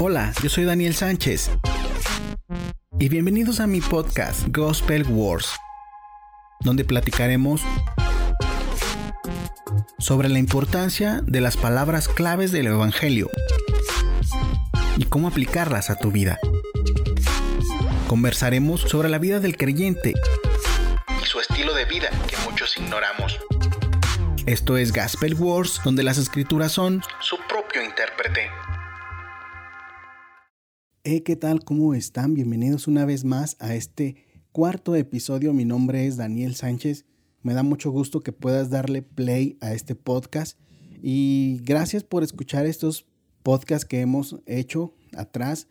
Hola, yo soy Daniel Sánchez. Y bienvenidos a mi podcast Gospel Wars, donde platicaremos sobre la importancia de las palabras claves del Evangelio y cómo aplicarlas a tu vida. Conversaremos sobre la vida del creyente y su estilo de vida que muchos ignoramos. Esto es Gospel Wars, donde las escrituras son su propio intérprete. Hey, ¿qué tal? ¿Cómo están? Bienvenidos una vez más a este cuarto episodio. Mi nombre es Daniel Sánchez. Me da mucho gusto que puedas darle play a este podcast. Y gracias por escuchar estos podcasts que hemos hecho atrás.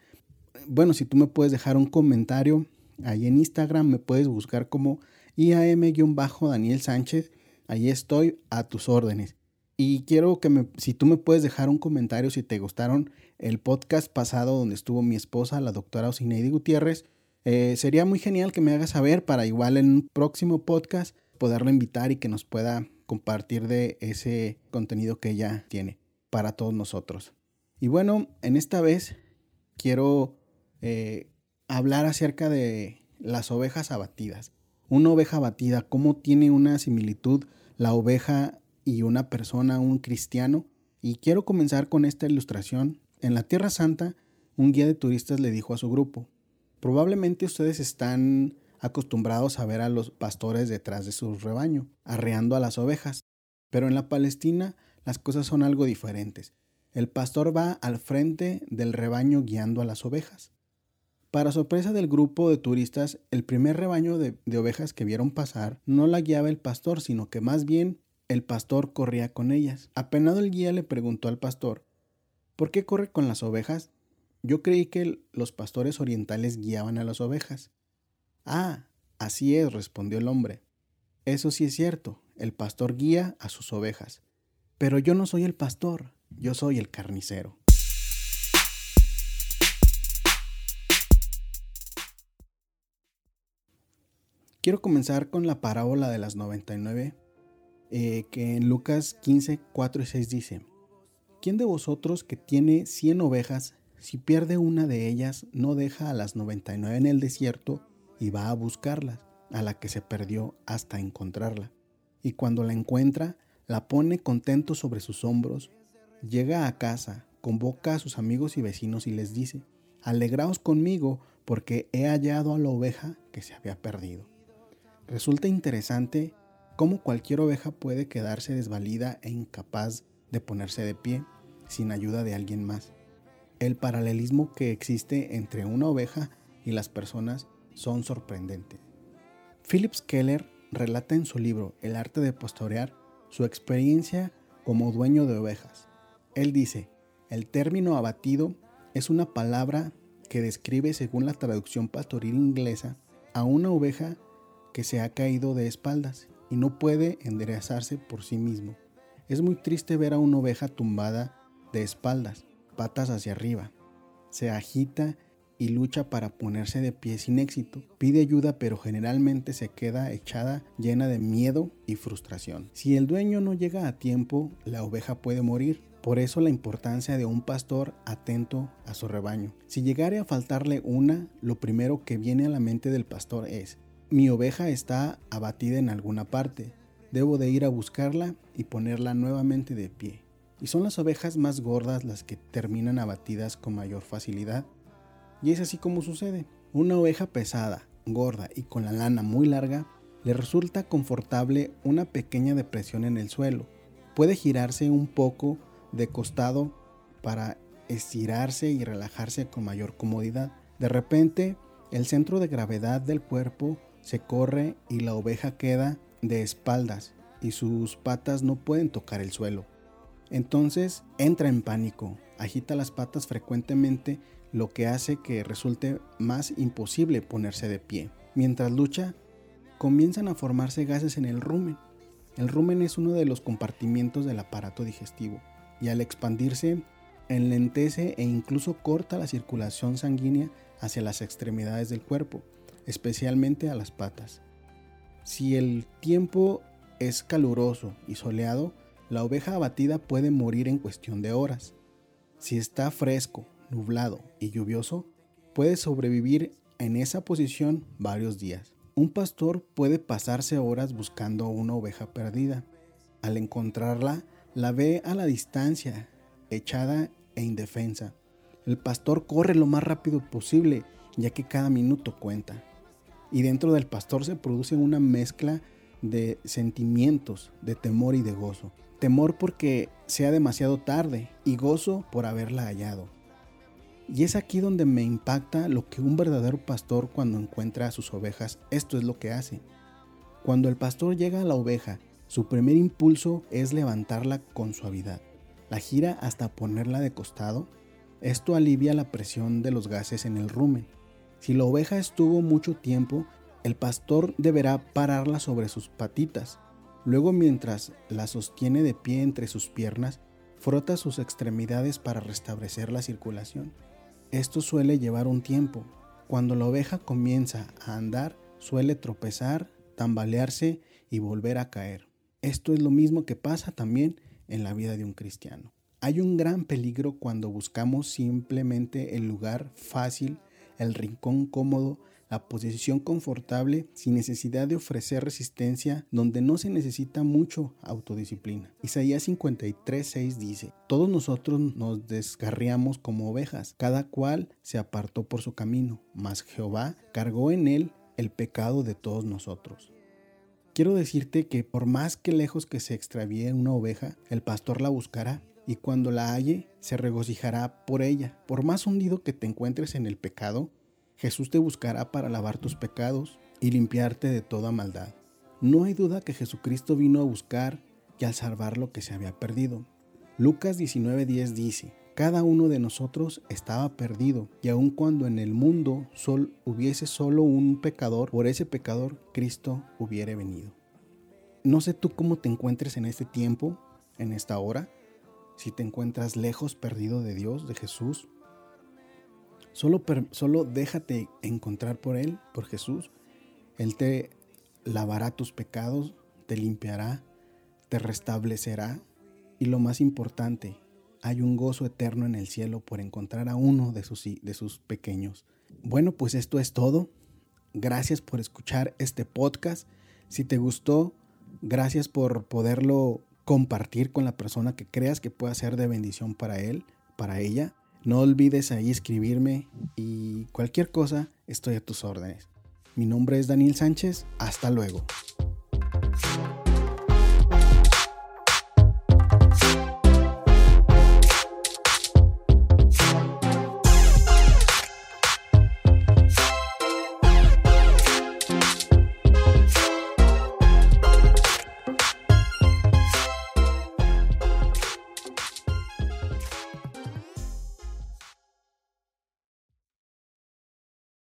Bueno, si tú me puedes dejar un comentario ahí en Instagram, me puedes buscar como IAM-Daniel Sánchez. Ahí estoy a tus órdenes. Y quiero que me, si tú me puedes dejar un comentario si te gustaron el podcast pasado donde estuvo mi esposa, la doctora Osineidi Gutiérrez, eh, sería muy genial que me hagas saber para igual en un próximo podcast poderlo invitar y que nos pueda compartir de ese contenido que ella tiene para todos nosotros. Y bueno, en esta vez quiero eh, hablar acerca de las ovejas abatidas. Una oveja abatida, cómo tiene una similitud la oveja y una persona, un cristiano. Y quiero comenzar con esta ilustración. En la Tierra Santa, un guía de turistas le dijo a su grupo, probablemente ustedes están acostumbrados a ver a los pastores detrás de su rebaño, arreando a las ovejas, pero en la Palestina las cosas son algo diferentes. El pastor va al frente del rebaño guiando a las ovejas. Para sorpresa del grupo de turistas, el primer rebaño de, de, ovejas que vieron pasar no la guiaba el pastor, sino que más bien el pastor corría con ellas. Apenado el guía le preguntó al pastor, ¿por qué corre con las ovejas? Yo creí que los pastores orientales guiaban a las ovejas. Ah, así es, respondió el hombre. Eso sí es cierto, el pastor guía a sus ovejas. Pero yo no soy el pastor, yo soy el carnicero. Quiero comenzar con la parábola de las 99 eh, que en Lucas 15, 4 y 6 dice, ¿quién de vosotros que tiene 100 ovejas, si pierde una de ellas, no deja a las 99 en el desierto y va a buscarlas, a la que se perdió hasta encontrarla? Y cuando la encuentra, la pone contento sobre sus hombros, llega a casa, convoca a sus amigos y vecinos y les dice, alegraos conmigo porque he hallado a la oveja que se había perdido. Resulta interesante cómo cualquier oveja puede quedarse desvalida e incapaz de ponerse de pie sin ayuda de alguien más. El paralelismo que existe entre una oveja y las personas son sorprendentes. Phillips Keller relata en su libro El arte de pastorear su experiencia como dueño de ovejas. Él dice, el término abatido es una palabra que describe, según la traducción pastoril inglesa, a una oveja que se ha caído de espaldas y no puede enderezarse por sí mismo. Es muy triste ver a una oveja tumbada de espaldas, patas hacia arriba. Se agita y lucha para ponerse de pie sin éxito. Pide ayuda pero generalmente se queda echada llena de miedo y frustración. Si el dueño no llega a tiempo, la oveja puede morir. Por eso la importancia de un pastor atento a su rebaño. Si llegare a faltarle una, lo primero que viene a la mente del pastor es, mi oveja está abatida en alguna parte. Debo de ir a buscarla y ponerla nuevamente de pie. Y son las ovejas más gordas las que terminan abatidas con mayor facilidad. Y es así como sucede. Una oveja pesada, gorda y con la lana muy larga, le resulta confortable una pequeña depresión en el suelo. Puede girarse un poco de costado para estirarse y relajarse con mayor comodidad. De repente, el centro de gravedad del cuerpo se corre y la oveja queda de espaldas y sus patas no pueden tocar el suelo. Entonces entra en pánico, agita las patas frecuentemente, lo que hace que resulte más imposible ponerse de pie. Mientras lucha, comienzan a formarse gases en el rumen. El rumen es uno de los compartimientos del aparato digestivo y al expandirse enlentece e incluso corta la circulación sanguínea hacia las extremidades del cuerpo especialmente a las patas. Si el tiempo es caluroso y soleado, la oveja abatida puede morir en cuestión de horas. Si está fresco, nublado y lluvioso, puede sobrevivir en esa posición varios días. Un pastor puede pasarse horas buscando una oveja perdida. Al encontrarla, la ve a la distancia, echada e indefensa. El pastor corre lo más rápido posible, ya que cada minuto cuenta. Y dentro del pastor se produce una mezcla de sentimientos, de temor y de gozo. Temor porque sea demasiado tarde y gozo por haberla hallado. Y es aquí donde me impacta lo que un verdadero pastor cuando encuentra a sus ovejas, esto es lo que hace. Cuando el pastor llega a la oveja, su primer impulso es levantarla con suavidad. La gira hasta ponerla de costado. Esto alivia la presión de los gases en el rumen. Si la oveja estuvo mucho tiempo, el pastor deberá pararla sobre sus patitas. Luego mientras la sostiene de pie entre sus piernas, frota sus extremidades para restablecer la circulación. Esto suele llevar un tiempo. Cuando la oveja comienza a andar, suele tropezar, tambalearse y volver a caer. Esto es lo mismo que pasa también en la vida de un cristiano. Hay un gran peligro cuando buscamos simplemente el lugar fácil, el rincón cómodo, la posición confortable sin necesidad de ofrecer resistencia donde no se necesita mucho autodisciplina. Isaías 53:6 dice, Todos nosotros nos descarriamos como ovejas, cada cual se apartó por su camino, mas Jehová cargó en él el pecado de todos nosotros. Quiero decirte que por más que lejos que se extravíe una oveja, el pastor la buscará y cuando la halle se regocijará por ella. Por más hundido que te encuentres en el pecado, Jesús te buscará para lavar tus pecados y limpiarte de toda maldad. No hay duda que Jesucristo vino a buscar y a salvar lo que se había perdido. Lucas 19:10 dice, cada uno de nosotros estaba perdido, y aun cuando en el mundo sol hubiese solo un pecador, por ese pecador Cristo hubiere venido. No sé tú cómo te encuentres en este tiempo, en esta hora, si te encuentras lejos, perdido de Dios, de Jesús, Solo, solo déjate encontrar por Él, por Jesús. Él te lavará tus pecados, te limpiará, te restablecerá. Y lo más importante, hay un gozo eterno en el cielo por encontrar a uno de sus, de sus pequeños. Bueno, pues esto es todo. Gracias por escuchar este podcast. Si te gustó, gracias por poderlo compartir con la persona que creas que pueda ser de bendición para él, para ella. No olvides ahí escribirme y cualquier cosa estoy a tus órdenes. Mi nombre es Daniel Sánchez, hasta luego.